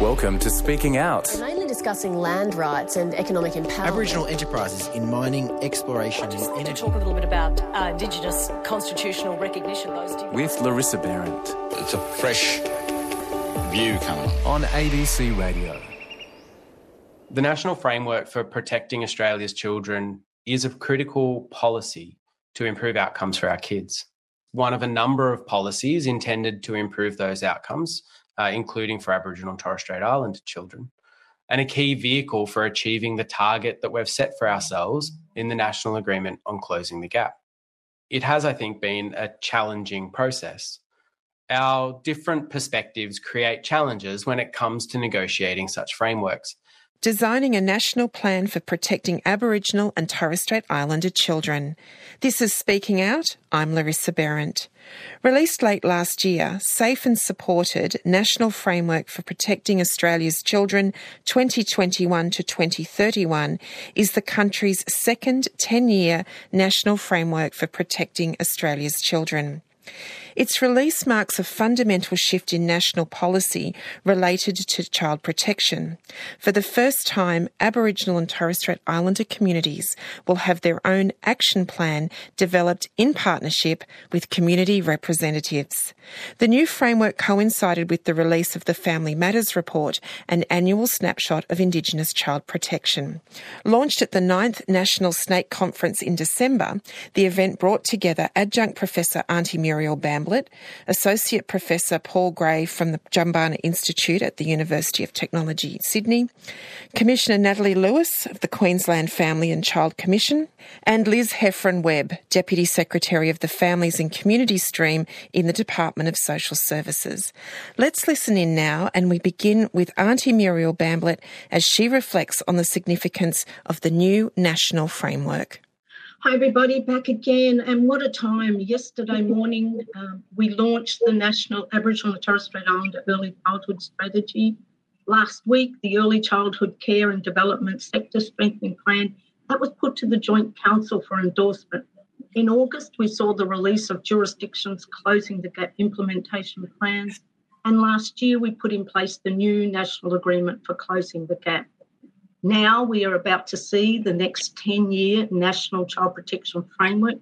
Welcome to Speaking Out. Mainly discussing land rights and economic empowerment. Aboriginal enterprises in mining, exploration, and Just energy. talk a little bit about uh, Indigenous constitutional recognition. Those do- With Larissa Behrendt It's a fresh view coming on. on ABC Radio. The National Framework for Protecting Australia's Children is a critical policy to improve outcomes for our kids. One of a number of policies intended to improve those outcomes, uh, including for Aboriginal and Torres Strait Islander children, and a key vehicle for achieving the target that we've set for ourselves in the National Agreement on Closing the Gap. It has, I think, been a challenging process. Our different perspectives create challenges when it comes to negotiating such frameworks. Designing a national plan for protecting Aboriginal and Torres Strait Islander children. This is Speaking Out. I'm Larissa Behrendt. Released late last year, Safe and Supported National Framework for Protecting Australia's Children 2021 to 2031 is the country's second 10 year national framework for protecting Australia's children. Its release marks a fundamental shift in national policy related to child protection. For the first time, Aboriginal and Torres Strait Islander communities will have their own action plan developed in partnership with community representatives. The new framework coincided with the release of the Family Matters Report, an annual snapshot of Indigenous child protection. Launched at the 9th National SNAICC Conference in December, the event brought together adjunct professor Auntie Muriel Bamblett, Associate Professor Paul Gray from the Jumbunna Institute at the University of Technology, Sydney, Commissioner Natalie Lewis of the Queensland Family and Child Commission, and Liz Hefren-Webb, Deputy Secretary of the Families and Community Stream in the Department of Social Services. Let's listen in now, and we begin with Auntie Muriel Bamblett as she reflects on the significance of the new national framework. Hi, everybody, back again. And what a time. Yesterday morning, um, we launched the National Aboriginal and Torres Strait Islander Early Childhood Strategy. Last week, the Early Childhood Care and Development Sector Strengthening Plan that was put to the Joint Council for endorsement. In August, we saw the release of jurisdictions closing the gap implementation plans. And last year, we put in place the new National Agreement for Closing the Gap. Now we are about to see the next 10 year National Child Protection Framework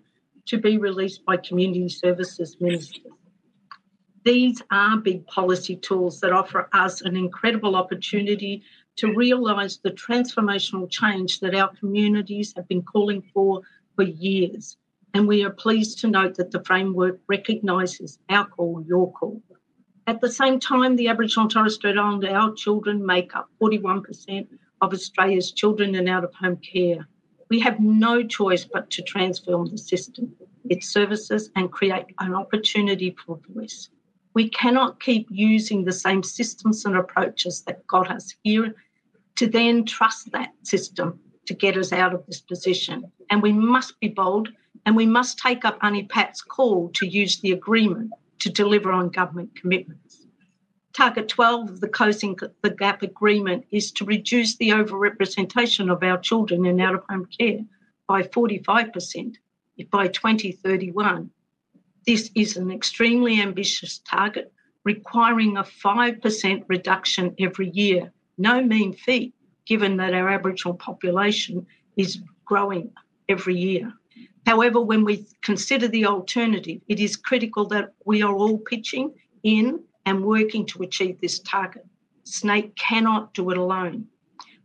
to be released by Community Services Ministers. These are big policy tools that offer us an incredible opportunity to realise the transformational change that our communities have been calling for for years. And we are pleased to note that the framework recognises our call, your call. At the same time, the Aboriginal and Torres Strait Islander, our children make up 41% of Australia's children in out of home care. We have no choice but to transform the system, its services, and create an opportunity for voice. We cannot keep using the same systems and approaches that got us here to then trust that system to get us out of this position. And we must be bold and we must take up Auntie Pat's call to use the agreement to deliver on government commitments. Target 12 of the Closing the Gap Agreement is to reduce the overrepresentation of our children in out of home care by 45% by 2031. This is an extremely ambitious target requiring a 5% reduction every year. No mean feat, given that our Aboriginal population is growing every year. However, when we consider the alternative, it is critical that we are all pitching in and working to achieve this target. SNAICC cannot do it alone.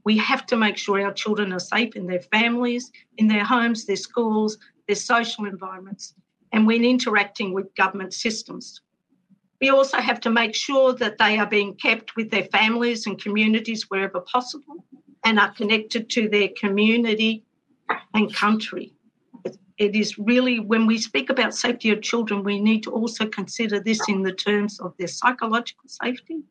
We have to make sure our children are safe in their families, in their homes, their schools, their social environments, and when interacting with government systems. We also have to make sure that they are being kept with their families and communities wherever possible and are connected to their community and country. It is really, when we speak about safety of children, we need to also consider this in the terms of their psychological safety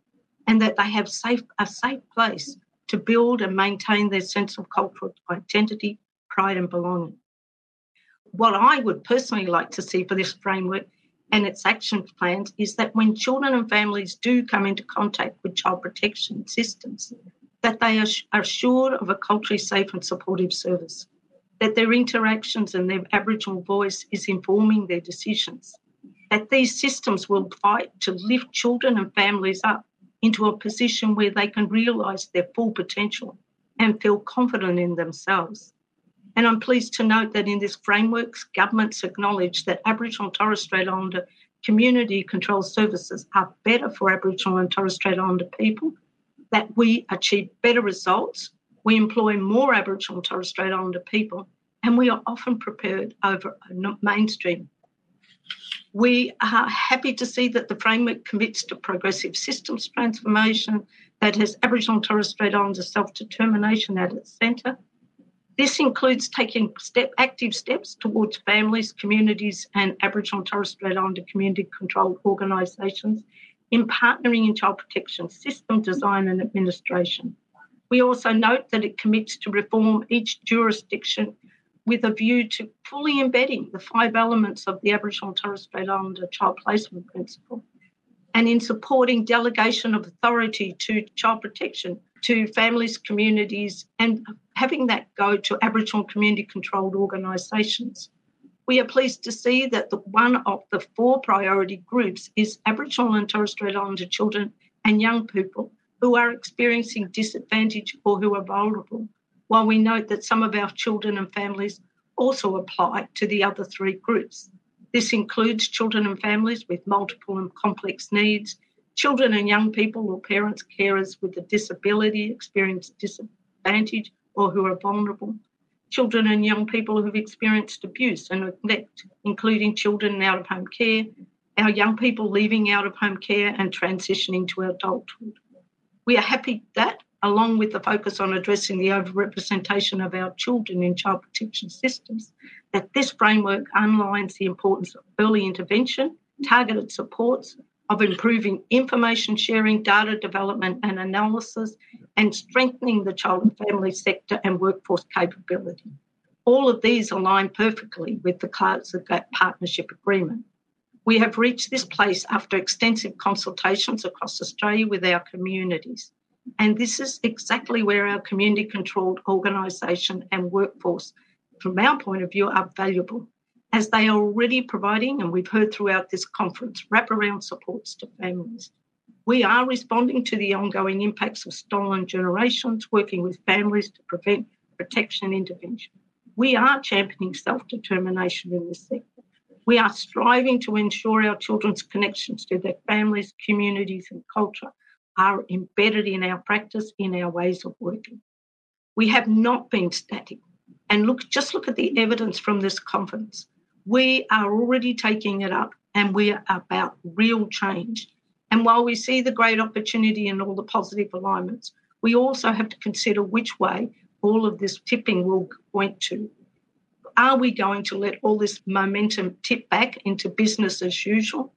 and that they have safe, a safe place to build and maintain their sense of cultural identity, pride, and belonging. What I would personally like to see for this framework and its action plans is that when children and families do come into contact with child protection systems, that they are assured of a culturally safe and supportive service, that their interactions and their Aboriginal voice is informing their decisions, that these systems will fight to lift children and families up into a position where they can realise their full potential and feel confident in themselves. And I'm pleased to note that in this framework, governments acknowledge that Aboriginal and Torres Strait Islander community control services are better for Aboriginal and Torres Strait Islander people, that we achieve better results, we employ more Aboriginal and Torres Strait Islander people, and we are often prepared over mainstream. We are happy to see that the framework commits to progressive systems transformation that has Aboriginal and Torres Strait Islander self determination at its centre. This includes taking step, active steps towards families, communities, and Aboriginal and Torres Strait Islander community controlled organisations in partnering in child protection system design and administration. We also note that it commits to reform each jurisdiction with a view to fully embedding the five elements of the Aboriginal and Torres Strait Islander child placement principle and in supporting delegation of authority to child protection to families, communities, and having that go to Aboriginal community controlled organisations. We are pleased to see that the, one of the four priority groups is Aboriginal and Torres Strait Islander children and young people who are experiencing disadvantage or who are vulnerable while we note that some of our children and families also apply to the other three groups. This includes children and families with multiple and complex needs, children and young people or parents, carers with a disability, experience disadvantage, or who are vulnerable, children and young people who've experienced abuse and neglect, including children in out of home care, our young people leaving out of home care and transitioning to adulthood. We are happy that along with the focus on addressing the overrepresentation of our children in child protection systems, that this framework underlines the importance of early intervention, targeted supports, of improving information sharing, data development and analysis, and strengthening the child and family sector and workforce capability. All of these align perfectly with the Gap Partnership Agreement. We have reached this place after extensive consultations across Australia with our communities. And this is exactly where our community controlled organisation and workforce, from our point of view, are valuable, as they are already providing, and we've heard throughout this conference, wraparound supports to families. We are responding to the ongoing impacts of stolen generations, working with families to prevent protection and intervention. We are championing self determination in this sector. We are striving to ensure our children's connections to their families, communities, and culture are embedded in our practice, in our ways of working. We have not been static. And look, just look at the evidence from this conference. We are already taking it up and we are about real change. And while we see the great opportunity and all the positive alignments, we also have to consider which way all of this tipping will point to. Are we going to let all this momentum tip back into business as usual?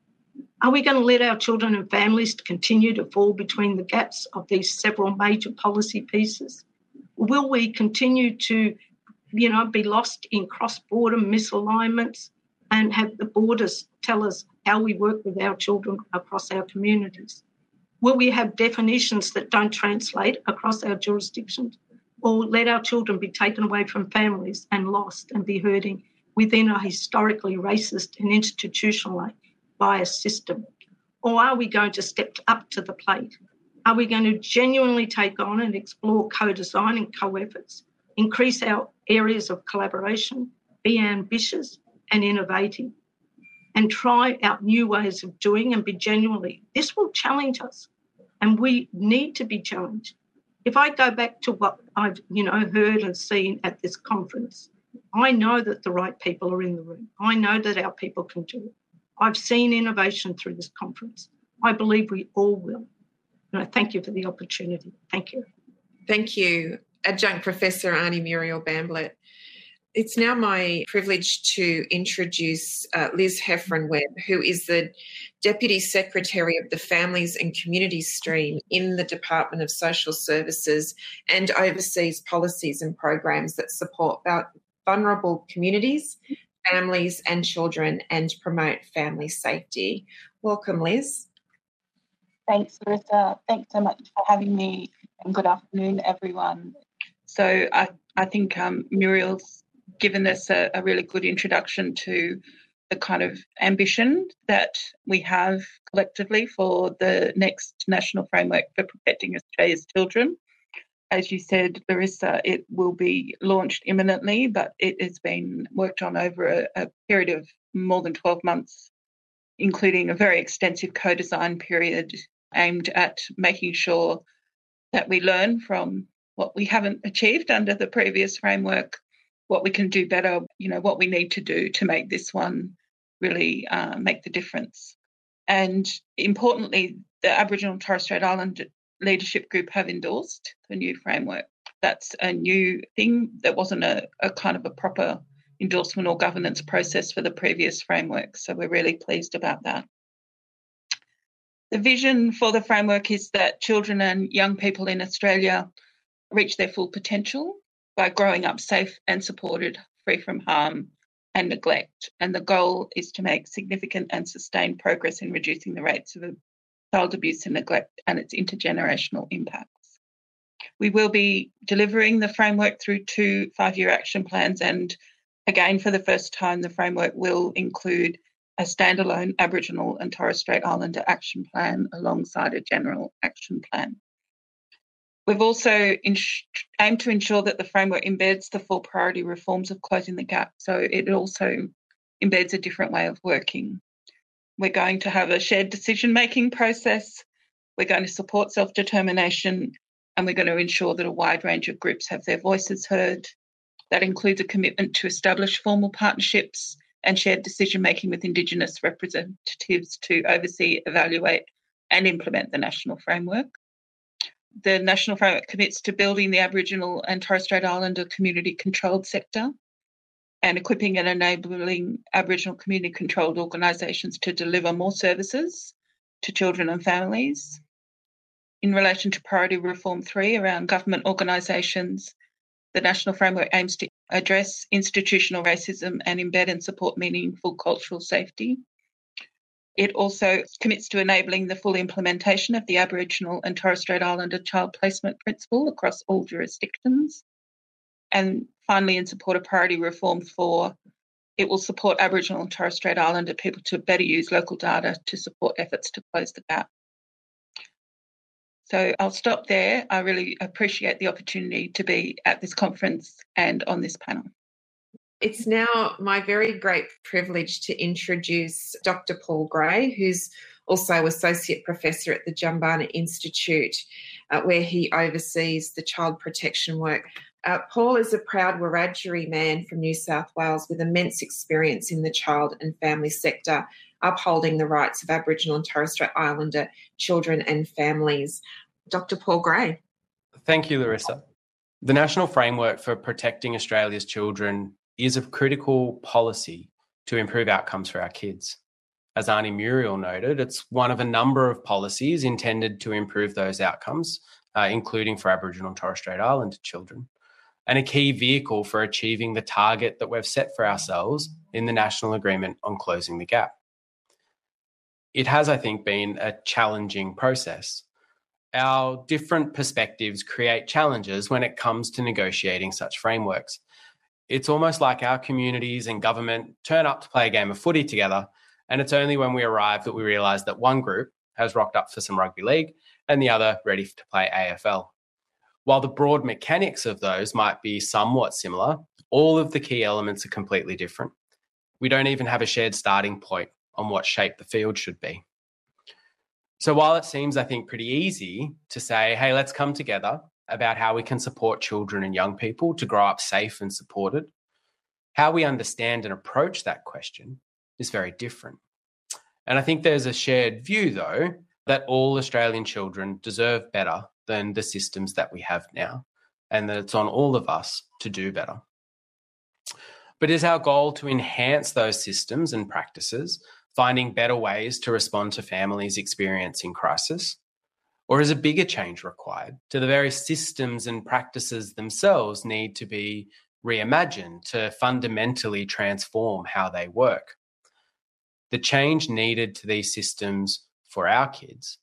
Are we going to let our children and families continue to fall between the gaps of these several major policy pieces? Will we continue to, you know, be lost in cross-border misalignments and have the borders tell us how we work with our children across our communities? Will we have definitions that don't translate across our jurisdictions? Or let our children be taken away from families and lost and be hurting within a historically racist and institutionalized biased system? Or are we going to step up to the plate? Are we going to genuinely take on and explore co design and co efforts, increase our areas of collaboration, be ambitious and innovative, and try out new ways of doing and be genuinely? This will challenge us, and we need to be challenged. If I go back to what I've you know heard and seen at this conference, I know that the right people are in the room. I know that our people can do it. I've seen innovation through this conference. I believe we all will. And I thank you for the opportunity. Thank you. Thank you, Adjunct Professor Auntie Muriel Bamblett. It's now my privilege to introduce uh, Liz Hefren-Webb, who is the Deputy Secretary of the Families and Communities Stream in the Department of Social Services and oversees policies and programs that support vulnerable communities families and children and promote family safety. Welcome, Liz. Thanks, Larissa. Thanks so much for having me, and good afternoon, everyone. So, I, I think um, Muriel's given us a, a, really good introduction to the kind of ambition that we have collectively for the next national framework for protecting Australia's children. As you said, Larissa, it will be launched imminently, but it has been worked on over a, a period of more than 12 months, including a very extensive co design period aimed at making sure that we learn from what we haven't achieved under the previous framework, what we can do better, you know, what we need to do to make this one really uh, make the difference. And importantly, the Aboriginal and Torres Strait Island Leadership Group have endorsed the new framework. That's a new thing that wasn't a, a kind of a proper endorsement or governance process for the previous framework. So we're really pleased about that. The vision for the framework is that children and young people in Australia reach their full potential by growing up safe and supported, free from harm and neglect. And the goal is to make significant and sustained progress in reducing the rates of child abuse and neglect and its intergenerational impacts. We will be delivering the framework through two five year action plans. And again, for the first time, the framework will include a standalone Aboriginal and Torres Strait Islander action plan alongside a general action plan. We've also aimed to ensure that the framework embeds the four priority reforms of closing the gap. So it also embeds a different way of working. We're going to have a shared decision making process. We're going to support self determination and we're going to ensure that a wide range of groups have their voices heard. That includes a commitment to establish formal partnerships and shared decision making with Indigenous representatives to oversee, evaluate, and implement the national framework the National Framework commits to building the Aboriginal and Torres Strait Islander community controlled sector and equipping and enabling Aboriginal community controlled organisations to deliver more services to children and families. In relation to Priority Reform 3 around government organisations, the National Framework aims to address institutional racism and embed and support meaningful cultural safety it also commits to enabling the full implementation of the Aboriginal and Torres Strait Islander child placement principle across all jurisdictions. And finally, in support of priority reform four, it will support Aboriginal and Torres Strait Islander people to better use local data to support efforts to close the gap. So I'll stop there. I really appreciate the opportunity to be at this conference and on this panel. It's now my very great privilege to introduce Dr. Paul Gray, who's also Associate Professor at the Jumbunna Institute, uh, where he oversees the child protection work. Uh, Paul is a proud Wiradjuri man from New South Wales with immense experience in the child and family sector, upholding the rights of Aboriginal and Torres Strait Islander children and families. Dr. Paul Gray. Thank you, Larissa. The National Framework for Protecting Australia's Children is a critical policy to improve outcomes for our kids. As Auntie Muriel noted, it's one of a number of policies intended to improve those outcomes, uh, including for Aboriginal and Torres Strait Islander children, and a key vehicle for achieving the target that we've set for ourselves in the National Agreement on Closing the Gap. It has, I think, been a challenging process. Our different perspectives create challenges when it comes to negotiating such frameworks it's almost like our communities and government turn up to play a game of footy together. And it's only when we arrive that we realize that one group has rocked up for some rugby league and the other ready to play AFL. While the broad mechanics of those might be somewhat similar, all of the key elements are completely different. We don't even have a shared starting point on what shape the field should be. So while it seems, I think, pretty easy to say, hey, let's come together about how we can support children and young people to grow up safe and supported. How we understand and approach that question is very different. And I think there's a shared view, though, that all Australian children deserve better than the systems that we have now, and that it's on all of us to do better. But is our goal to enhance those systems and practices, finding better ways to respond to families experiencing crisis? Or is a bigger change required? Do the very systems and practices themselves need to be reimagined to fundamentally transform how they work? The change needed to these systems for our kids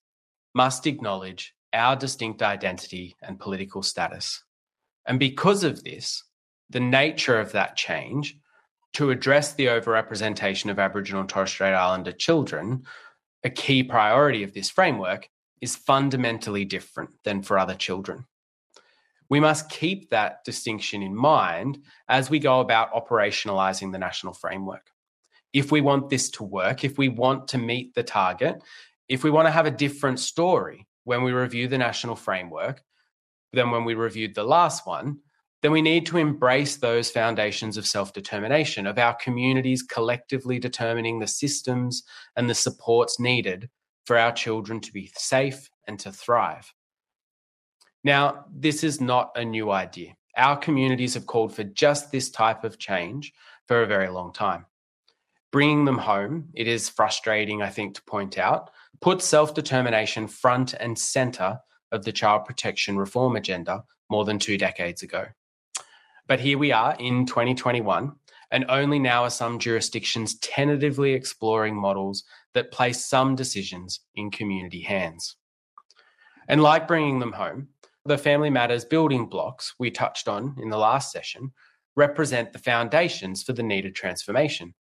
must acknowledge our distinct identity and political status. And because of this, the nature of that change to address the overrepresentation of Aboriginal and Torres Strait Islander children, a key priority of this framework is fundamentally different than for other children. We must keep that distinction in mind as we go about operationalising the national framework. If we want this to work, if we want to meet the target, if we want to have a different story when we review the national framework than when we reviewed the last one, then we need to embrace those foundations of self determination, of our communities collectively determining the systems and the supports needed for our children to be safe and to thrive. Now, this is not a new idea. Our communities have called for just this type of change for a very long time. Bringing them home, it is frustrating, I think, to point out, puts self determination front and center of the child protection reform agenda more than two decades ago. But here we are in 2021, and only now are some jurisdictions tentatively exploring models that place some decisions in community hands. And like bringing them home, the Family Matters building blocks we touched on in the last session represent the foundations for the needed transformation.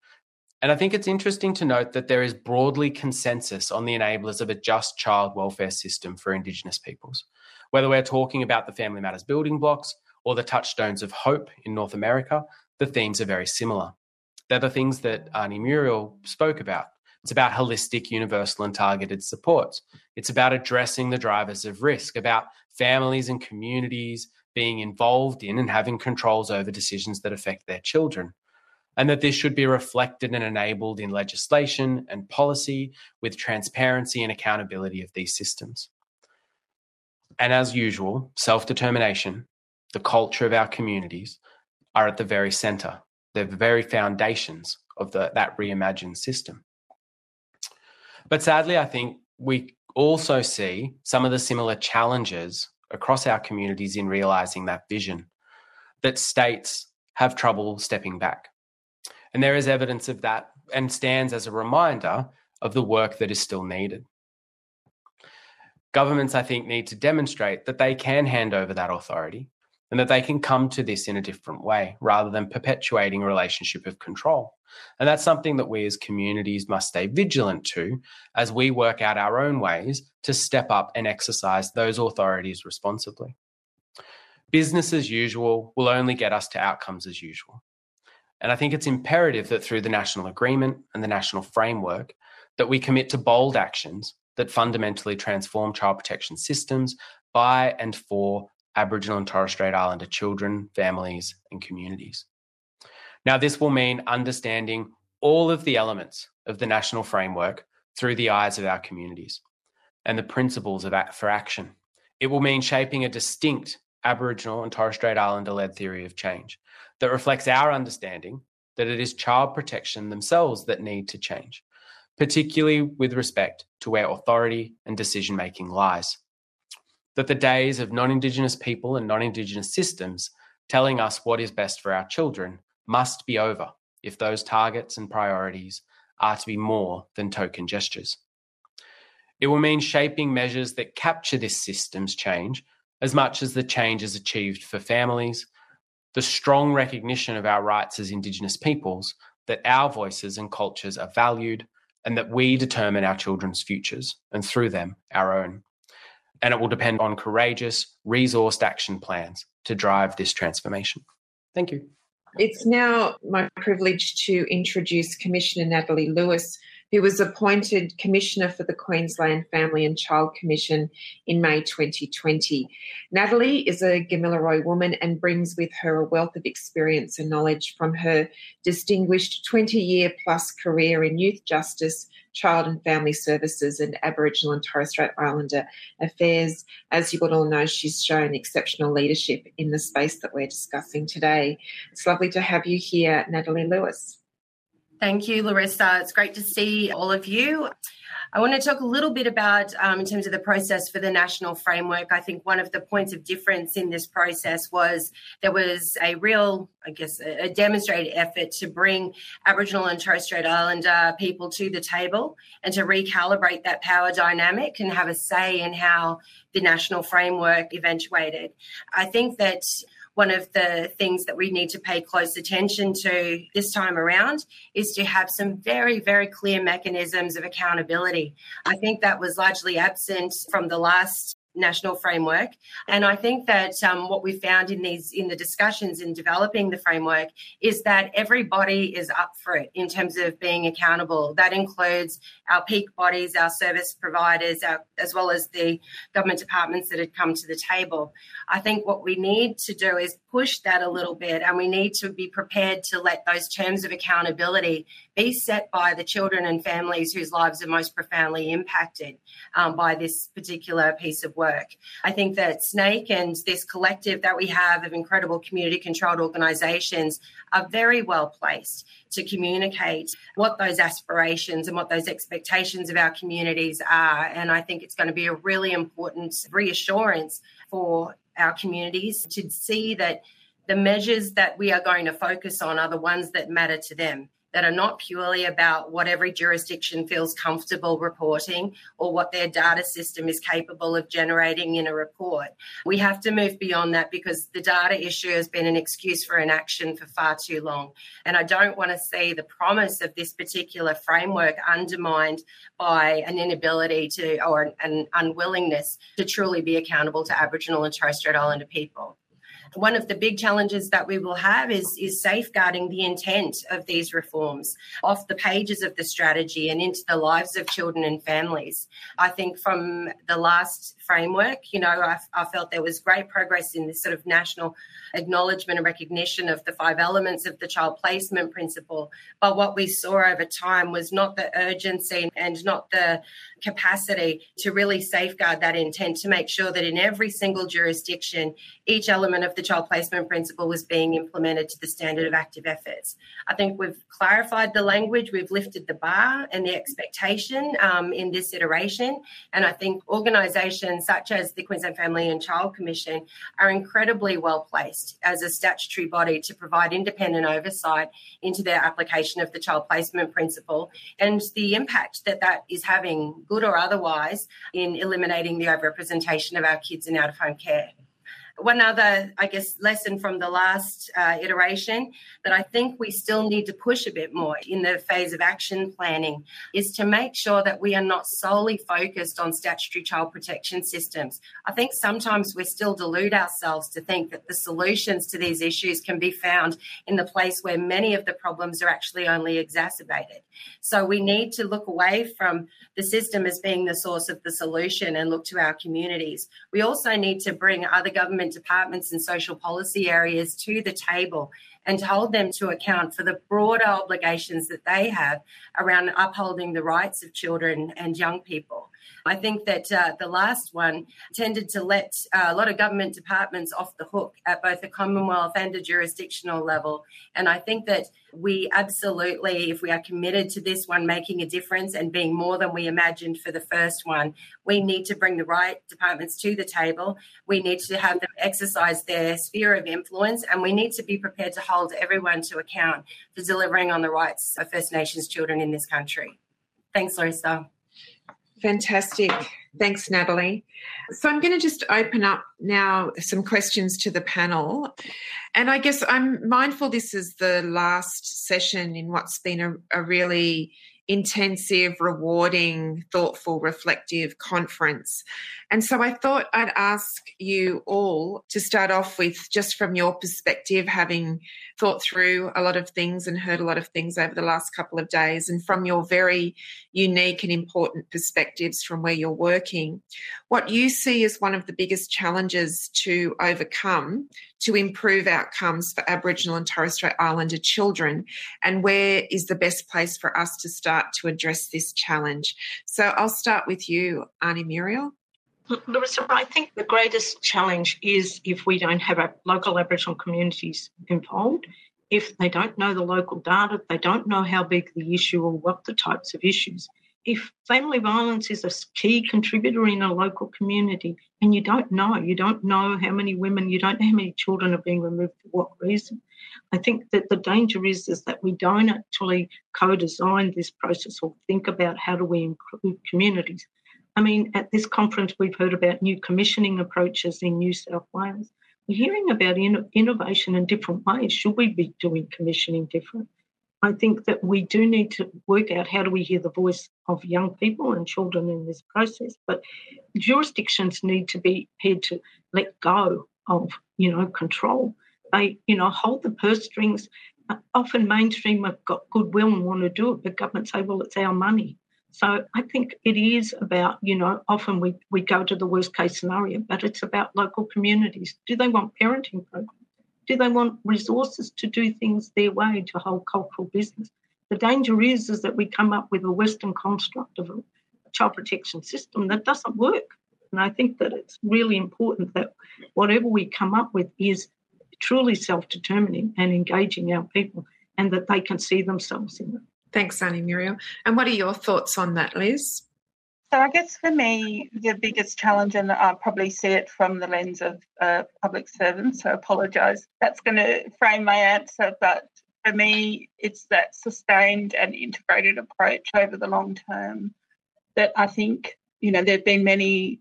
And I think it's interesting to note that there is broadly consensus on the enablers of a just child welfare system for Indigenous peoples. Whether we're talking about the Family Matters building blocks or the touchstones of hope in North America, the themes are very similar. They're the things that Auntie Muriel spoke about. It's about holistic, universal, and targeted supports. It's about addressing the drivers of risk, about families and communities being involved in and having controls over decisions that affect their children. And that this should be reflected and enabled in legislation and policy with transparency and accountability of these systems. And as usual, self determination the culture of our communities are at the very center. The very foundations of the, that reimagined system. But sadly, I think we also see some of the similar challenges across our communities in realizing that vision, that states have trouble stepping back. And there is evidence of that and stands as a reminder of the work that is still needed. Governments, I think, need to demonstrate that they can hand over that authority and that they can come to this in a different way rather than perpetuating a relationship of control. And that's something that we as communities must stay vigilant to as we work out our own ways to step up and exercise those authorities responsibly. Business as usual will only get us to outcomes as usual. And I think it's imperative that through the national agreement and the national framework that we commit to bold actions that fundamentally transform child protection systems by and for Aboriginal and Torres Strait Islander children, families, and communities. Now, this will mean understanding all of the elements of the national framework through the eyes of our communities and the principles of act for action. It will mean shaping a distinct Aboriginal and Torres Strait Islander led theory of change that reflects our understanding that it is child protection themselves that need to change, particularly with respect to where authority and decision making lies that the days of non Indigenous people and non Indigenous systems telling us what is best for our children must be over if those targets and priorities are to be more than token gestures. It will mean shaping measures that capture this system's change as much as the change is achieved for families, the strong recognition of our rights as Indigenous peoples, that our voices and cultures are valued, and that we determine our children's futures, and through them, our own and it will depend on courageous, resourced action plans to drive this transformation. Thank you. It's now my privilege to introduce Commissioner Natalie Lewis, who was appointed Commissioner for the Queensland Family and Child Commission in May 2020. Natalie is a Gamilaroi woman and brings with her a wealth of experience and knowledge from her distinguished 20 year plus career in youth justice, child and family services, and Aboriginal and Torres Strait Islander affairs. As you would all know, she's shown exceptional leadership in the space that we're discussing today. It's lovely to have you here, Natalie Lewis. Thank you, Larissa. It's great to see all of you. I want to talk a little bit about, um, in terms of the process for the national framework. I think one of the points of difference in this process was there was a real, I guess, a demonstrated effort to bring Aboriginal and Torres Strait Islander people to the table and to recalibrate that power dynamic and have a say in how the national framework eventuated. I think that one of the things that we need to pay close attention to this time around is to have some very, very clear mechanisms of accountability. I think that was largely absent from the last national framework. And I think that um, what we found in these in the discussions in developing the framework is that everybody is up for it in terms of being accountable. That includes our peak bodies, our service providers, our, as well as the government departments that had come to the table. I think what we need to do is push that a little bit, and we need to be prepared to let those terms of accountability be set by the children and families whose lives are most profoundly impacted um, by this particular piece of work. I think that SNAICC and this collective that we have of incredible community controlled organisations are very well placed to communicate what those aspirations and what those expectations of our communities are. And I think it's going to be a really important reassurance for our communities to see that the measures that we are going to focus on are the ones that matter to them that are not purely about what every jurisdiction feels comfortable reporting or what their data system is capable of generating in a report. We have to move beyond that because the data issue has been an excuse for inaction for far too long. And I don't want to see the promise of this particular framework undermined by an inability to or an unwillingness to truly be accountable to Aboriginal and Torres Strait Islander people one of the big challenges that we will have is, is safeguarding the intent of these reforms off the pages of the strategy and into the lives of children and families. I think from the last framework, you know, I, I felt there was great progress in this sort of national acknowledgement and recognition of the five elements of the child placement principle. But what we saw over time was not the urgency and not the capacity to really safeguard that intent to make sure that in every single jurisdiction, each element of the child placement principle was being implemented to the standard of active efforts. I think we've clarified the language, we've lifted the bar and the expectation um, in this iteration. And I think organisations such as the Queensland Family and Child Commission are incredibly well placed as a statutory body to provide independent oversight into their application of the child placement principle and the impact that that is having good or otherwise, in eliminating the overrepresentation of our kids in out of home care one other, I guess, lesson from the last uh, iteration that I think we still need to push a bit more in the phase of action planning is to make sure that we are not solely focused on statutory child protection systems. I think sometimes we still delude ourselves to think that the solutions to these issues can be found in the place where many of the problems are actually only exacerbated. So we need to look away from the system as being the source of the solution and look to our communities. We also need to bring other government departments and social policy areas to the table and hold them to account for the broader obligations that they have around upholding the rights of children and young people. I think that uh, the last one tended to let uh, a lot of government departments off the hook at both the Commonwealth and a jurisdictional level. And I think that we absolutely, if we are committed to this one making a difference and being more than we imagined for the first one, we need to bring the right departments to the table. We need to have them exercise their sphere of influence, and we need to be prepared to hold everyone to account for delivering on the rights of First Nations children in this country. Thanks, Larissa. Fantastic. Thanks, Natalie. So I'm going to just open up now some questions to the panel. And I guess I'm mindful this is the last session in what's been a, a really intensive, rewarding, thoughtful, reflective conference. And so I thought I'd ask you all to start off with just from your perspective, having thought through a lot of things and heard a lot of things over the last couple of days, and from your very unique and important perspectives from where you're working, what you see as one of the biggest challenges to overcome to improve outcomes for Aboriginal and Torres Strait Islander children, and where is the best place for us to start to address this challenge? So I'll start with you, Auntie Muriel. Larissa, I think the greatest challenge is if we don't have our local Aboriginal communities involved, if they don't know the local data, they don't know how big the issue or what the types of issues. If family violence is a key contributor in a local community and you don't know, you don't know how many women, you don't know how many children are being removed for what reason, I think that the danger is, is that we don't actually co-design this process or think about how do we include communities. I mean, at this conference, we've heard about new commissioning approaches in New South Wales. we're hearing about in- innovation in different ways. Should we be doing commissioning different? I think that we do need to work out how do we hear the voice of young people and children in this process. But jurisdictions need to be prepared to let go of, you know, control. They, you know, hold the purse strings. Uh, often mainstream have got goodwill and want to do it, but government say, well, it's our money. So I think it is about, you know, often we, we go to the worst case scenario, but it's about local communities. Do they want parenting programs? Do they want resources to do things their way to hold cultural business? The danger is, is that we come up with a Western construct of a child protection system that doesn't work. And I think that it's really important that whatever we come up with is truly self determining and engaging our people and that they can see themselves in it. Thanks, Auntie Muriel. And what are your thoughts on that, Liz? So I guess for me, the biggest challenge, and I probably see it from the lens of a public servant, so I apologise. That's going to frame my answer, but for me, it's that sustained and integrated approach over the long term that I think, you know, there have been many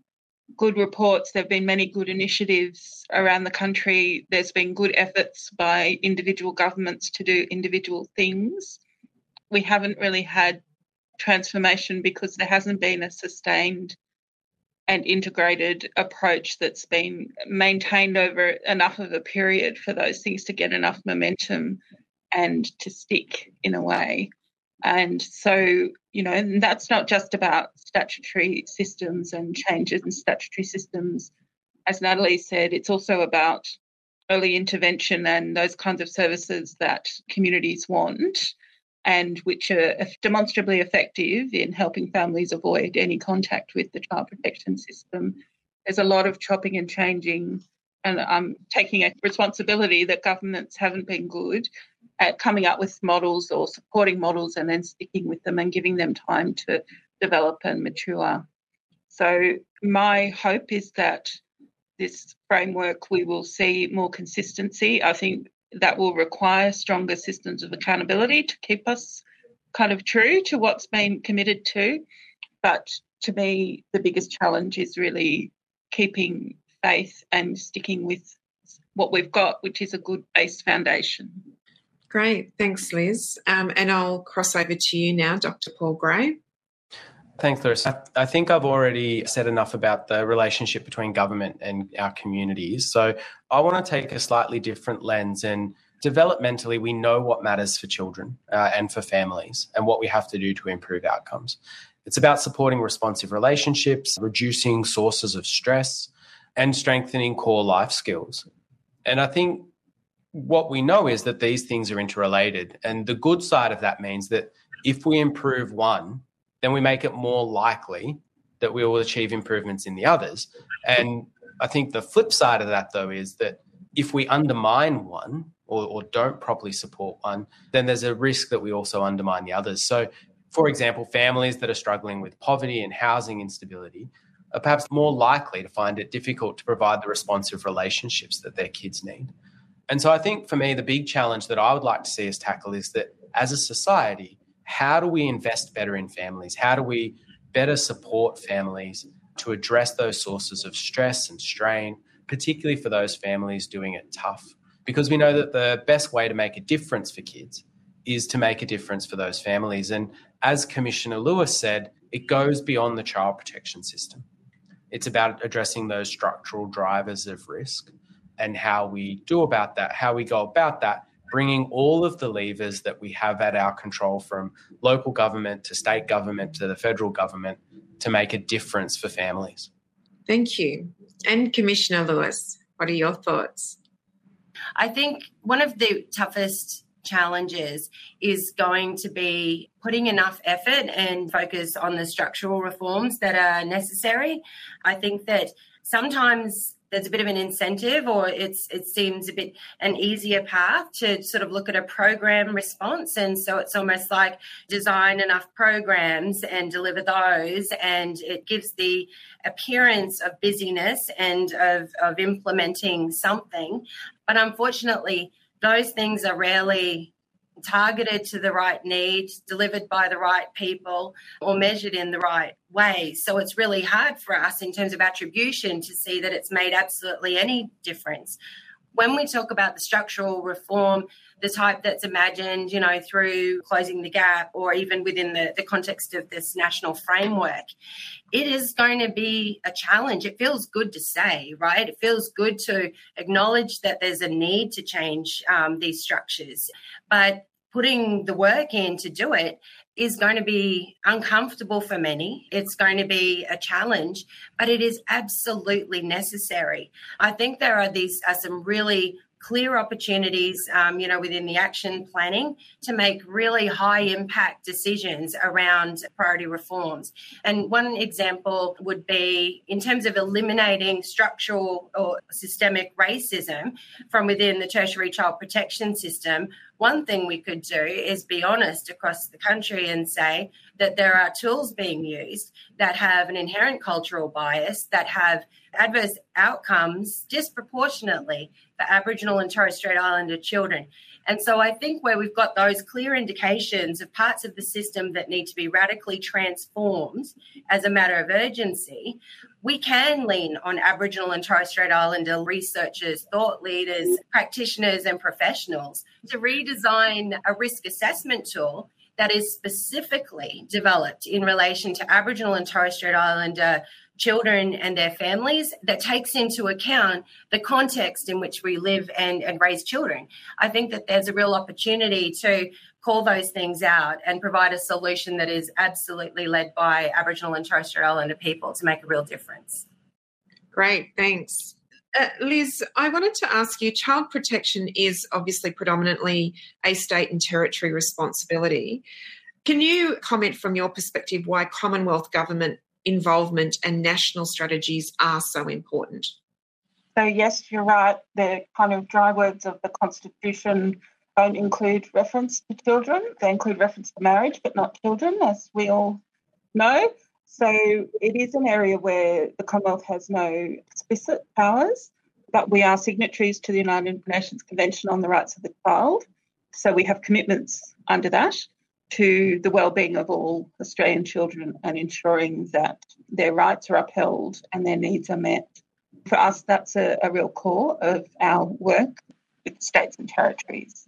good reports, there have been many good initiatives around the country, there's been good efforts by individual governments to do individual things. We haven't really had transformation because there hasn't been a sustained and integrated approach that's been maintained over enough of a period for those things to get enough momentum and to stick in a way. And so, you know, and that's not just about statutory systems and changes in statutory systems. As Natalie said, it's also about early intervention and those kinds of services that communities want and which are demonstrably effective in helping families avoid any contact with the child protection system. There's a lot of chopping and changing, and I'm taking a responsibility that governments haven't been good at coming up with models or supporting models and then sticking with them and giving them time to develop and mature. So, my hope is that this framework we will see more consistency. I think that will require stronger systems of accountability to keep us kind of true to what's been committed to. But to me, the biggest challenge is really keeping faith and sticking with what we've got, which is a good base foundation. Great. Thanks, Liz. Um, and I'll cross over to you now, Dr. Paul Gray. Thanks, Larissa. I think I've already said enough about the relationship between government and our communities. So I want to take a slightly different lens. And developmentally, we know what matters for children uh, and for families and what we have to do to improve outcomes. It's about supporting responsive relationships, reducing sources of stress, and strengthening core life skills. And I think what we know is that these things are interrelated. And the good side of that means that if we improve one, then we make it more likely that we will achieve improvements in the others. And I think the flip side of that, though, is that if we undermine one or, or, don't properly support one, then there's a risk that we also undermine the others. So, for example, families that are struggling with poverty and housing instability are perhaps more likely to find it difficult to provide the responsive relationships that their kids need. And so, I think for me, the big challenge that I would like to see us tackle is that as a society, how do we invest better in families? How do we better support families to address those sources of stress and strain, particularly for those families doing it tough? Because we know that the best way to make a difference for kids is to make a difference for those families. And as Commissioner Lewis said, it goes beyond the child protection system. It's about addressing those structural drivers of risk and how we do about that, how we go about that bringing all of the levers that we have at our control from local government to state government to the federal government to make a difference for families. Thank you. And Commissioner Lewis, what are your thoughts? I think one of the toughest challenges is going to be putting enough effort and focus on the structural reforms that are necessary. I think that sometimes there's a bit of an incentive or it's it seems a bit an easier path to sort of look at a program response. And so it's almost like design enough programs and deliver those. And it gives the appearance of busyness and of, of implementing something. But unfortunately those things are rarely targeted to the right need, delivered by the right people, or measured in the right way. So it's really hard for us in terms of attribution to see that it's made absolutely any difference. When we talk about the structural reform, the type that's imagined, you know, through closing the gap or even within the, the context of this national framework, it is going to be a challenge. It feels good to say, right? It feels good to acknowledge that there's a need to change um, these structures. But putting the work in to do it is going to be uncomfortable for many. It's going to be a challenge, but it is absolutely necessary. I think there are these are some really clear opportunities, um, you know, within the action planning to make really high impact decisions around priority reforms. And one example would be in terms of eliminating structural or systemic racism from within the tertiary child protection system. One thing we could do is be honest across the country and say that there are tools being used that have an inherent cultural bias, that have adverse outcomes disproportionately for Aboriginal and Torres Strait Islander children. And so I think where we've got those clear indications of parts of the system that need to be radically transformed as a matter of urgency, we can lean on Aboriginal and Torres Strait Islander researchers, thought leaders, practitioners, and professionals to redesign a risk assessment tool that is specifically developed in relation to Aboriginal and Torres Strait Islander children and their families that takes into account the context in which we live and, and raise children. I think that there's a real opportunity to call those things out and provide a solution that is absolutely led by Aboriginal and Torres Strait Islander people to make a real difference. Great, thanks. Uh, Liz, I wanted to ask you child protection is obviously predominantly a state and territory responsibility. Can you comment from your perspective why Commonwealth government involvement and national strategies are so important. So, yes, you're right. The kind of dry words of the Constitution don't include reference to children. They include reference to marriage, but not children, as we all know. So, it is an area where the Commonwealth has no explicit powers, but we are signatories to the United Nations Convention on the Rights of the Child. So, we have commitments under that to the well-being of all Australian children and ensuring that their rights are upheld and their needs are met. For us, that's a, a real core of our work with states and territories.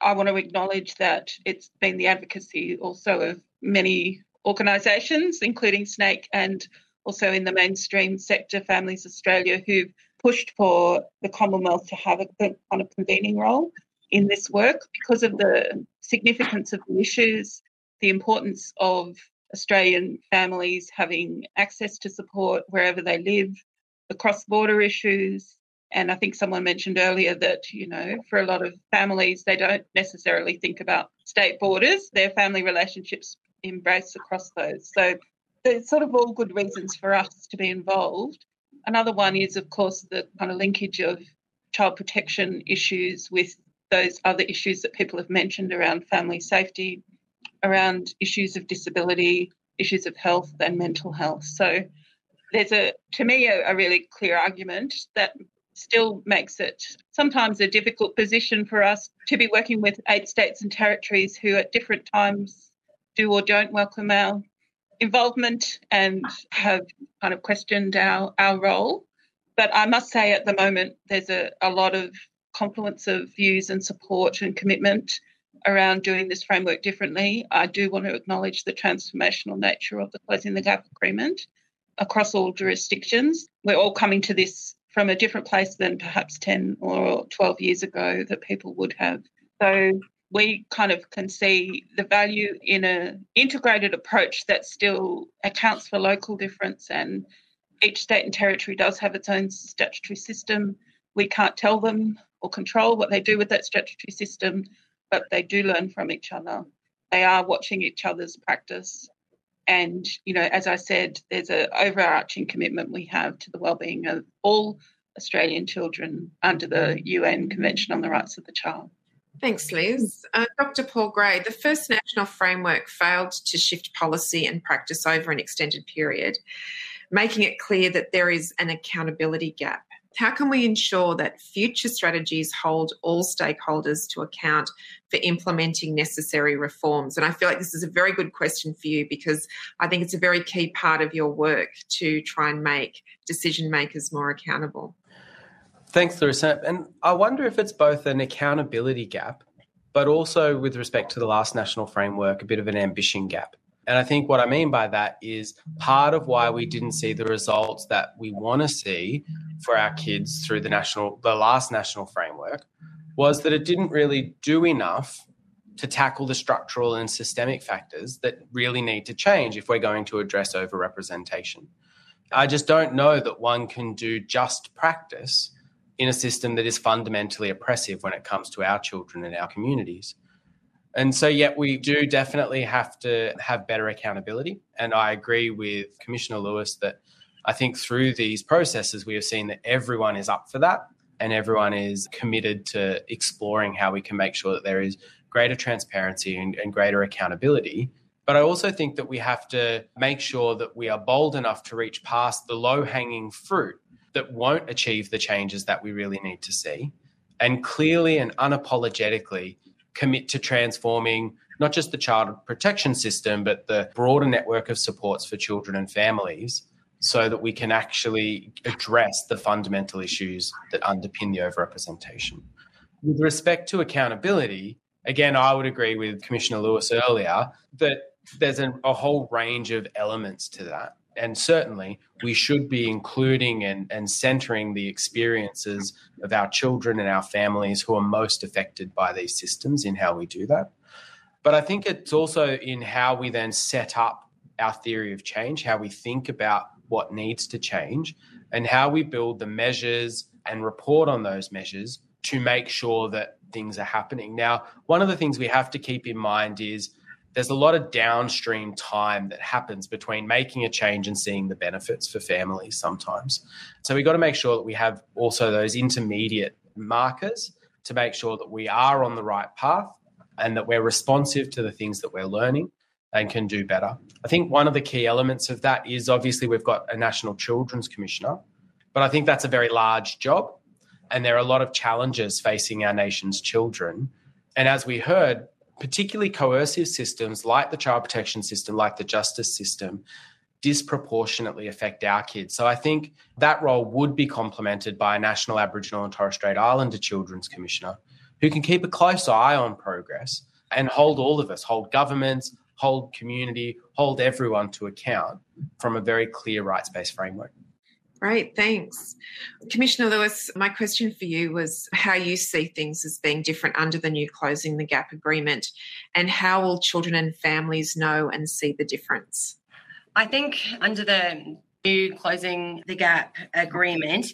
I want to acknowledge that it's been the advocacy also of many organisations, including SNAICC and also in the mainstream sector, Families Australia, who've pushed for the Commonwealth to have a kind of convening role in this work because of the significance of the issues, the importance of Australian families having access to support wherever they live, the cross border issues. And I think someone mentioned earlier that, you know, for a lot of families, they don't necessarily think about state borders. Their family relationships embrace across those. So there's sort of all good reasons for us to be involved. Another one is, of course, the kind of linkage of child protection issues with those other issues that people have mentioned around family safety, around issues of disability, issues of health and mental health. So there's a, to me, a, a really clear argument that still makes it sometimes a difficult position for us to be working with eight states and territories who at different times do or don't welcome our involvement and have kind of questioned our, our role. But I must say at the moment there's a, a lot of confluence of views and support and commitment around doing this framework differently. I do want to acknowledge the transformational nature of the Closing the Gap agreement across all jurisdictions. We're all coming to this from a different place than perhaps 10 or 12 years ago that people would have. So we kind of can see the value in an integrated approach that still accounts for local difference and each state and territory does have its own statutory system. We can't tell them or control what they do with that statutory system, but they do learn from each other. They are watching each other's practice. And, you know, as I said, there's an overarching commitment we have to the well-being of all Australian children under the UN Convention on the Rights of the Child. Thanks, Liz. Uh, Dr. Paul Gray, the first national framework failed to shift policy and practice over an extended period, making it clear that there is an accountability gap How can we ensure that future strategies hold all stakeholders to account for implementing necessary reforms? And I feel like this is a very good question for you because I think it's a very key part of your work to try and make decision makers more accountable. Thanks, Larissa. And I wonder if it's both an accountability gap, but also with respect to the last national framework, a bit of an ambition gap. And I think what I mean by that is part of why we didn't see the results that we want to see for our kids through the national the last national framework was that it didn't really do enough to tackle the structural and systemic factors that really need to change if we're going to address overrepresentation. I just don't know that one can do just practice in a system that is fundamentally oppressive when it comes to our children and our communities. And so, yet, we do definitely have to have better accountability. And I agree with Commissioner Lewis that I think through these processes, we have seen that everyone is up for that and everyone is committed to exploring how we can make sure that there is greater transparency and, and greater accountability. But I also think that we have to make sure that we are bold enough to reach past the low hanging fruit that won't achieve the changes that we really need to see and clearly and unapologetically commit to transforming not just the child protection system, but the broader network of supports for children and families so that we can actually address the fundamental issues that underpin the overrepresentation. With respect to accountability, again, I would agree with Commissioner Lewis earlier that there's a, a whole range of elements to that and certainly we should be including and, and centering the experiences of our children and our families who are most affected by these systems in how we do that. But I think it's also in how we then set up our theory of change, how we think about what needs to change, and how we build the measures and report on those measures to make sure that things are happening. Now, one of the things we have to keep in mind is there's a lot of downstream time that happens between making a change and seeing the benefits for families sometimes. So we've got to make sure that we have also those intermediate markers to make sure that we are on the right path and that we're responsive to the things that we're learning and can do better. I think one of the key elements of that is obviously we've got a National Children's Commissioner, but I think that's a very large job and there are a lot of challenges facing our nation's children. And as we heard, particularly coercive systems like the child protection system, like the justice system, disproportionately affect our kids. So I think that role would be complemented by a National Aboriginal and Torres Strait Islander Children's Commissioner who can keep a close eye on progress and hold all of us, hold governments, hold community, hold everyone to account from a very clear rights based framework. Great, thanks. Commissioner Lewis, my question for you was how you see things as being different under the new Closing the Gap agreement and how will children and families know and see the difference? I think under the new closing the gap agreement,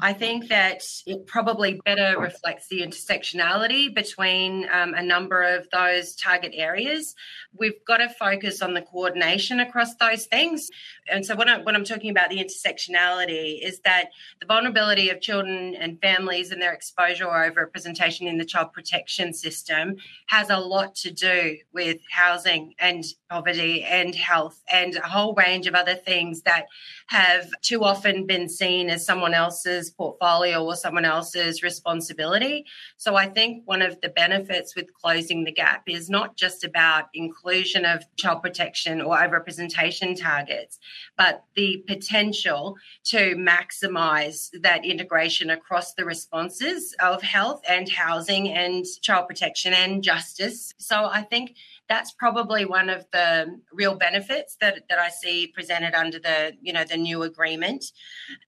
I think that it probably better reflects the intersectionality between um, a number of those target areas. We've got to focus on the coordination across those things. And so, when, I, when I'm talking about the intersectionality, is that the vulnerability of children and families and their exposure or overrepresentation in the child protection system has a lot to do with housing and poverty and health and a whole range of other things that have too often been seen as someone else's portfolio or someone else's responsibility. So I think one of the benefits with closing the gap is not just about inclusion of child protection or overrepresentation targets, but the potential to maximize that integration across the responses of health and housing and child protection and justice. So I think that's probably one of the real benefits that, that I see presented under the you know the new agreement.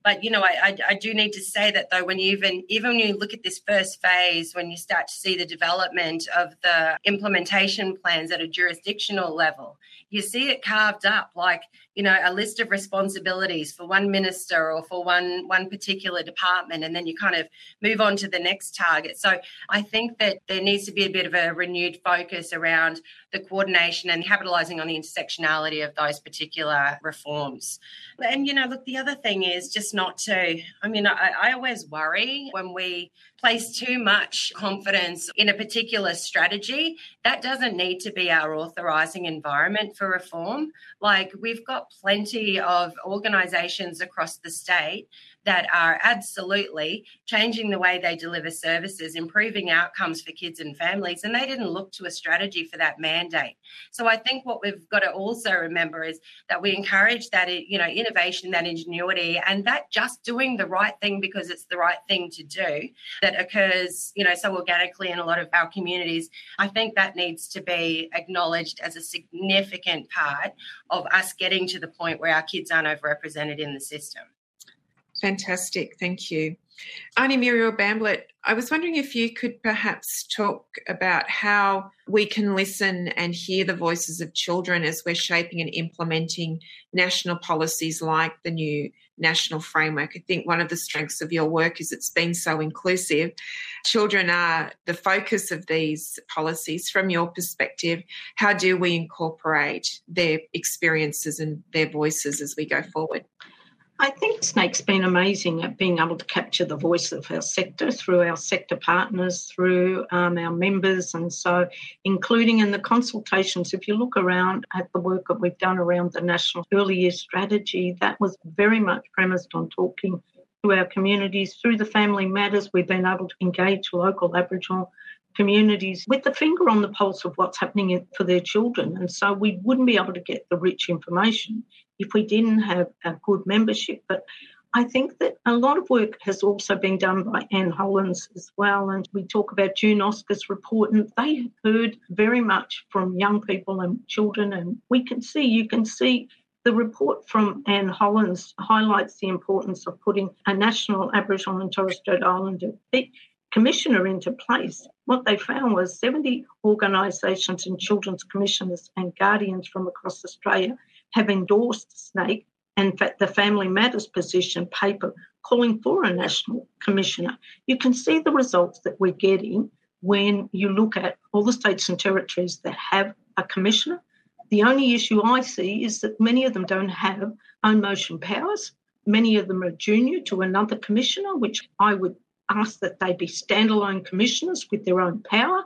But you know I, I, I do need to say that though when you even even when you look at this first phase, when you start to see the development of the implementation plans at a jurisdictional level, you see it carved up like you know a list of responsibilities for one minister or for one one particular department and then you kind of move on to the next target. So i think that there needs to be a bit of a renewed focus around the coordination and capitalizing on the intersectionality of those particular reforms. And you know look the other thing is just not to i mean i, I always worry when we place too much confidence in a particular strategy, that doesn't need to be our authorising environment for reform. Like we've got plenty of organisations across the state that are absolutely changing the way they deliver services, improving outcomes for kids and families, and they didn't look to a strategy for that mandate. So I think what we've got to also remember is that we encourage that you know innovation, that ingenuity, and that just doing the right thing because it's the right thing to do that occurs you know so organically in a lot of our communities. I think that needs to be acknowledged as a significant part of us getting to the point where our kids aren't overrepresented in the system. Fantastic, thank you. Auntie Muriel Bamblett, I was wondering if you could perhaps talk about how we can listen and hear the voices of children as we're shaping and implementing national policies like the new national framework. I think one of the strengths of your work is it's been so inclusive. Children are the focus of these policies. From your perspective, how do we incorporate their experiences and their voices as we go forward? I think SNAICC's been amazing at being able to capture the voice of our sector through our sector partners, through um, our members, and so including in the consultations. If you look around at the work that we've done around the National Early Years Strategy, that was very much premised on talking to our communities. Through the Family Matters, we've been able to engage local Aboriginal communities with the finger on the pulse of what's happening for their children. And so we wouldn't be able to get the rich information if we didn't have a good membership. But I think that a lot of work has also been done by Anne Hollonds as well. And we talk about June Oscar's report, and they heard very much from young people and children. And we can see, you can see the report from Anne Hollonds highlights the importance of putting a national Aboriginal and Torres Strait Islander commissioner into place. What they found was 70 organisations and children's commissioners and guardians from across Australia have endorsed SNAICC and the Family Matters position paper calling for a national commissioner. You can see the results that we're getting when you look at all the states and territories that have a commissioner. The only issue I see is that many of them don't have own motion powers. Many of them are junior to another commissioner, which I would ask that they be standalone commissioners with their own power.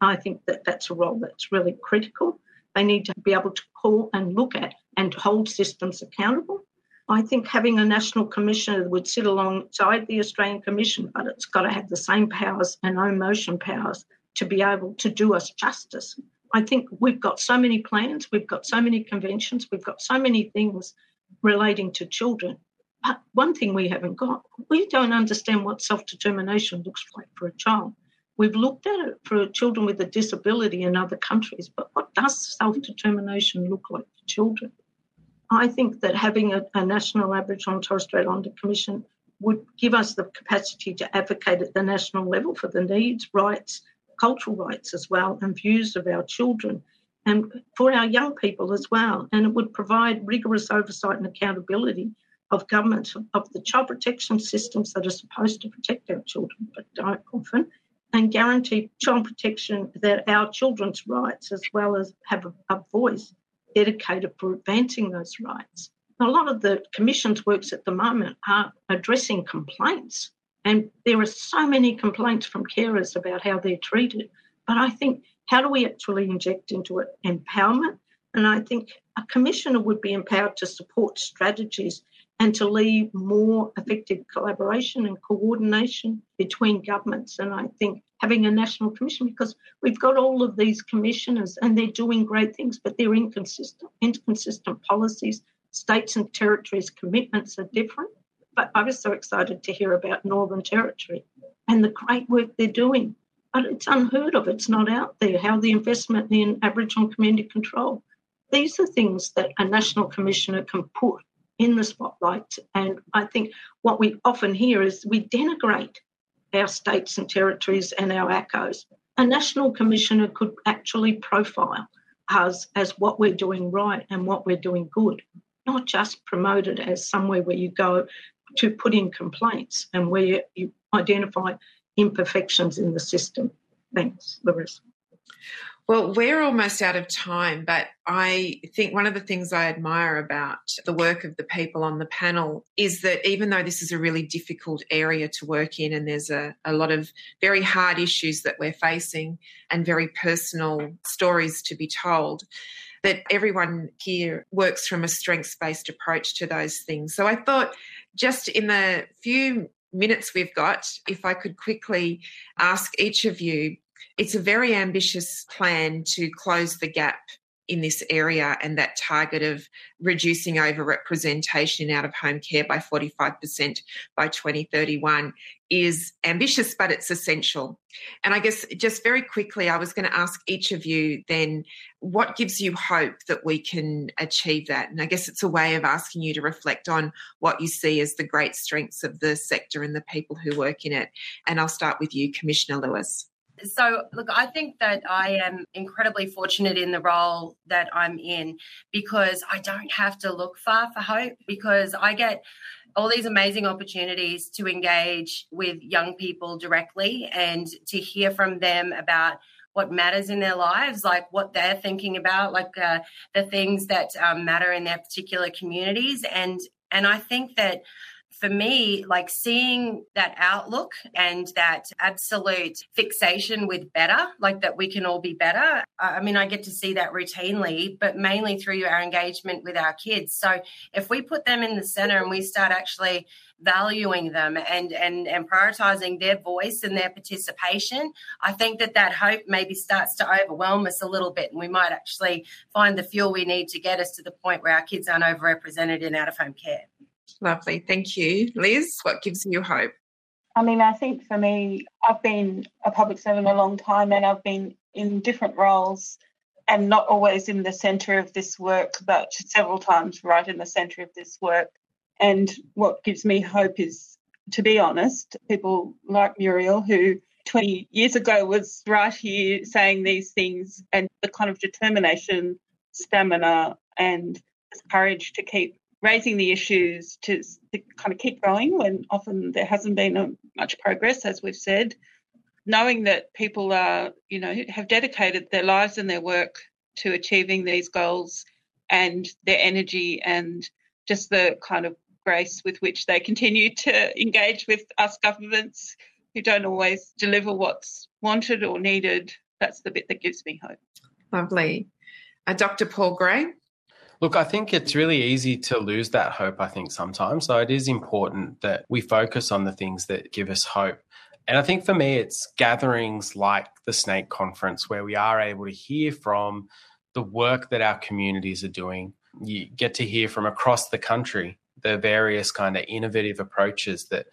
I think that that's a role that's really critical. They need to be able to call and look at and hold systems accountable. I think having a national commissioner would sit alongside the Australian Commission, but it's got to have the same powers and own motion powers to be able to do us justice. I think we've got so many plans, we've got so many conventions, we've got so many things relating to children. But one thing we haven't got, we don't understand what self determination looks like for a child. We've looked at it for children with a disability in other countries, but what does self determination look like for children? I think that having a, a national Aboriginal and Torres Strait Islander Commission would give us the capacity to advocate at the national level for the needs, rights, cultural rights as well, and views of our children and for our young people as well. And it would provide rigorous oversight and accountability of government of the child protection systems that are supposed to protect our children but don't often and guarantee child protection that our children's rights as well as have a, a voice dedicated for advancing those rights. A lot of the Commission's works at the moment are addressing complaints, and there are so many complaints from carers about how they're treated. But I think, how do we actually inject into it empowerment? And I think a commissioner would be empowered to support strategies and to lead more effective collaboration and coordination between governments. And I think having a national commission, because we've got all of these commissioners and they're doing great things, but they're inconsistent, inconsistent policies. States and territories' commitments are different. But I was so excited to hear about Northern Territory and the great work they're doing. But it's unheard of, it's not out there. How the investment in Aboriginal community control. These are things that a national commissioner can put in the spotlight. And I think what we often hear is we denigrate our states and territories and our ACCOs. A national commissioner could actually profile us as what we're doing right and what we're doing good, not just promote it as somewhere where you go to put in complaints and where you identify imperfections in the system. Thanks, Larissa. Well, we're almost out of time, but I think one of the things I admire about the work of the people on the panel is that even though this is a really difficult area to work in and there's a, a lot of very hard issues that we're facing and very personal stories to be told, that everyone here works from a strengths based approach to those things. So I thought just in the few minutes we've got, if I could quickly ask each of you, it's a very ambitious plan to close the gap in this area and that target of reducing overrepresentation in out of home care by 45% by 2031 is ambitious, but it's essential. And I guess just very quickly, I was going to ask each of you then what gives you hope that we can achieve that? And I guess it's a way of asking you to reflect on what you see as the great strengths of the sector and the people who work in it. And I'll start with you, Commissioner Lewis. So, look, I think that I am incredibly fortunate in the role that I'm in because I don't have to look far for hope because I get all these amazing opportunities to engage with young people directly and to hear from them about what matters in their lives, like what they're thinking about, like uh, the things that um, matter in their particular communities, and and I think that for me, like seeing that outlook and that absolute fixation with better, like that we can all be better. I mean, I get to see that routinely, but mainly through our engagement with our kids. So if we put them in the center and we start actually valuing them and and and prioritizing their voice and their participation i think that that hope maybe starts to overwhelm us a little bit and we might actually find the fuel we need to get us to the point where our kids aren't overrepresented in out of home care Lovely. Thank you. Liz, what gives you hope? I mean, I think for me, I've been a public servant a long time and I've been in different roles and not always in the centre of this work, but several times right in the centre of this work. And what gives me hope is, to be honest, people like Muriel, who 20 years ago was right here saying these things, and the kind of determination, stamina, and courage to keep raising the issues to, to kind of keep going when often there hasn't been a, much progress, as we've said. Knowing that people are, you know, have dedicated their lives and their work to achieving these goals and their energy and just the kind of grace with which they continue to engage with us governments who don't always deliver what's wanted or needed. That's the bit that gives me hope. Lovely. Uh, Dr. Paul Gray. Look, I think it's really easy to lose that hope, I think, sometimes. So it is important that we focus on the things that give us hope. And I think for me, it's gatherings like the SNAICC Conference where we are able to hear from the work that our communities are doing. You get to hear from across the country the various kind of innovative approaches that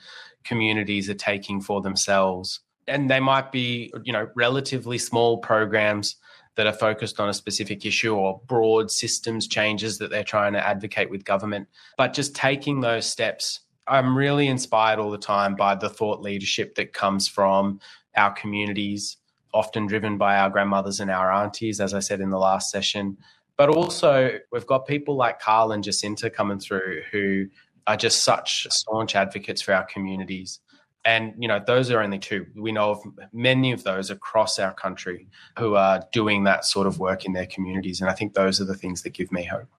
communities are taking for themselves. And they might be, you know, relatively small programs that are focused on a specific issue or broad systems changes that they're trying to advocate with government. But just taking those steps, I'm really inspired all the time by the thought leadership that comes from our communities, often driven by our grandmothers and our aunties, as I said in the last session. But also, we've got people like Carl and Jacinta coming through who are just such staunch advocates for our communities and you know those are only two. We know of many of those across our country who are doing that sort of work in their communities. And i think those are the things that give me hope.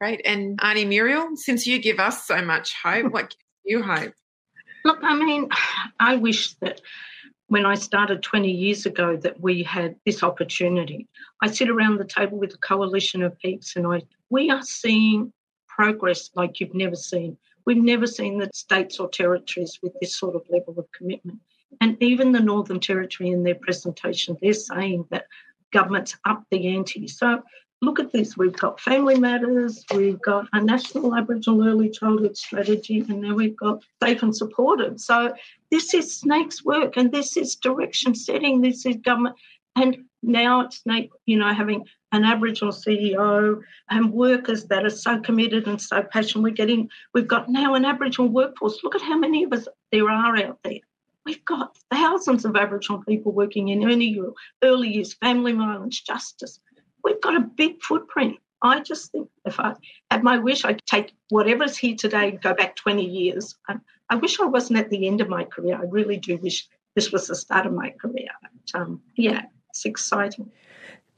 Great. And Aunty muriel since you give us so much hope what gives you hope? Look i mean i wish that when i started 20 years ago that we had this opportunity. I sit around the table with a coalition of Peaks and i we are seeing progress like you've never seen We've never seen the states or territories with this sort of level of commitment. And even the Northern Territory in their presentation, they're saying that governments up the ante. So look at this. We've got Family Matters, we've got a National Aboriginal Early Childhood Strategy, and now we've got Safe and Supported. So this is SNAICC's work and this is direction setting. This is government. And now it's SNAICC, you know, having an Aboriginal CEO and workers that are so committed and so passionate. We're getting, we've got now an Aboriginal workforce. Look at how many of us there are out there. We've got thousands of Aboriginal people working in early, early years, family violence, justice. We've got a big footprint. I just think if I had my wish, I'd take whatever's here today, go back 20 years. I, I wish I wasn't at the end of my career. I really do wish this was the start of my career. But, um, yeah, it's exciting.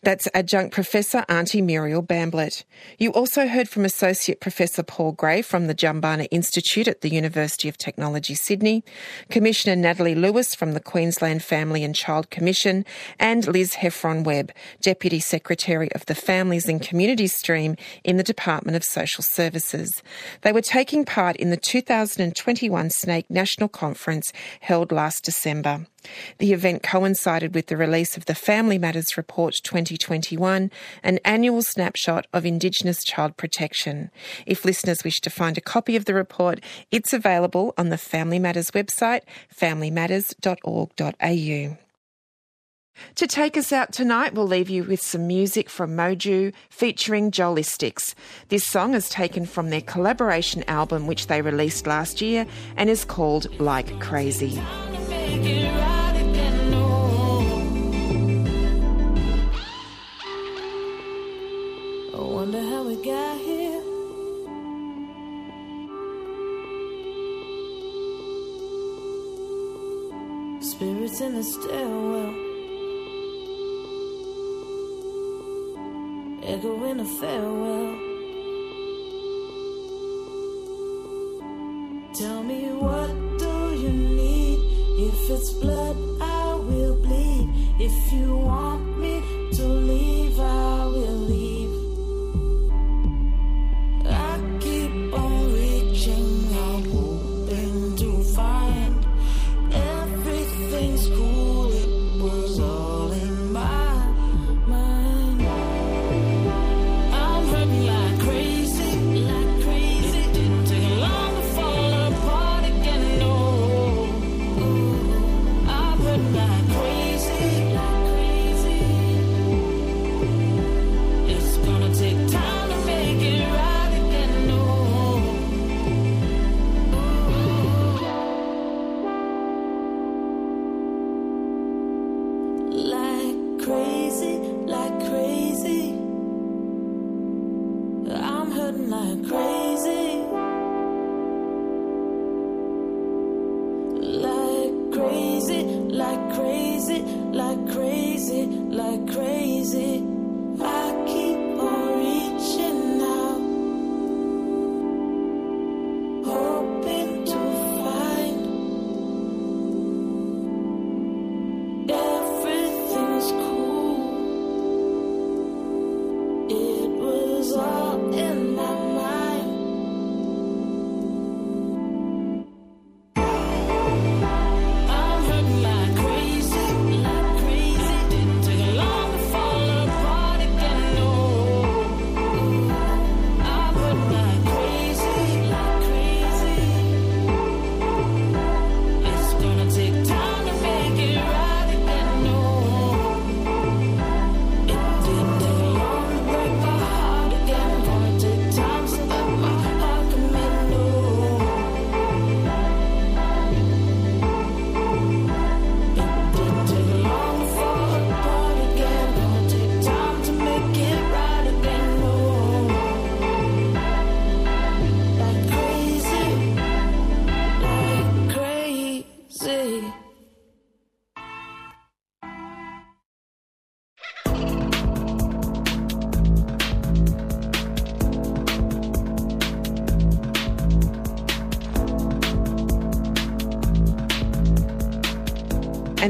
That's Adjunct Professor Auntie Muriel Bamblett. You also heard from Associate Professor Paul Gray from the Jumbunna Institute at the University of Technology, Sydney, Commissioner Natalie Lewis from the Queensland Family and Child Commission, and Liz Hefren-Webb, Deputy Secretary of the Families and Communities Stream in the Department of Social Services. They were taking part in the 2021 SNAICC National Conference held last December. The event coincided with the release of the Family Matters Report 2021, an annual snapshot of Indigenous child protection. If listeners wish to find a copy of the report, it's available on the Family Matters website, familymatters.org.au. To take us out tonight, we'll leave you with some music from Moju featuring Jolistics. This song is taken from their collaboration album, which they released last year, and is called Like Crazy. Spirits in the stairwell, echoing a farewell. Tell me what do you need? If it's blood, I will bleed. If you want me to leave,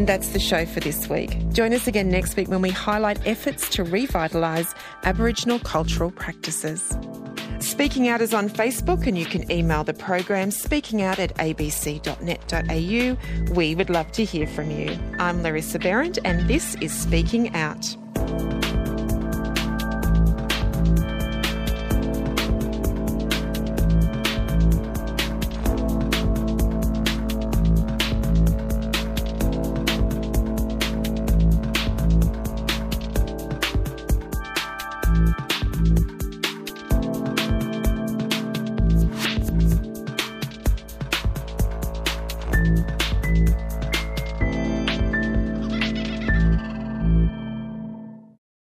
And that's the show for this week. Join us again next week when we highlight efforts to revitalise Aboriginal cultural practices. Speaking Out is on Facebook, and you can email the program speakingout at abc.net.au. We would love to hear from you. I'm Larissa Behrendt, and this is Speaking Out.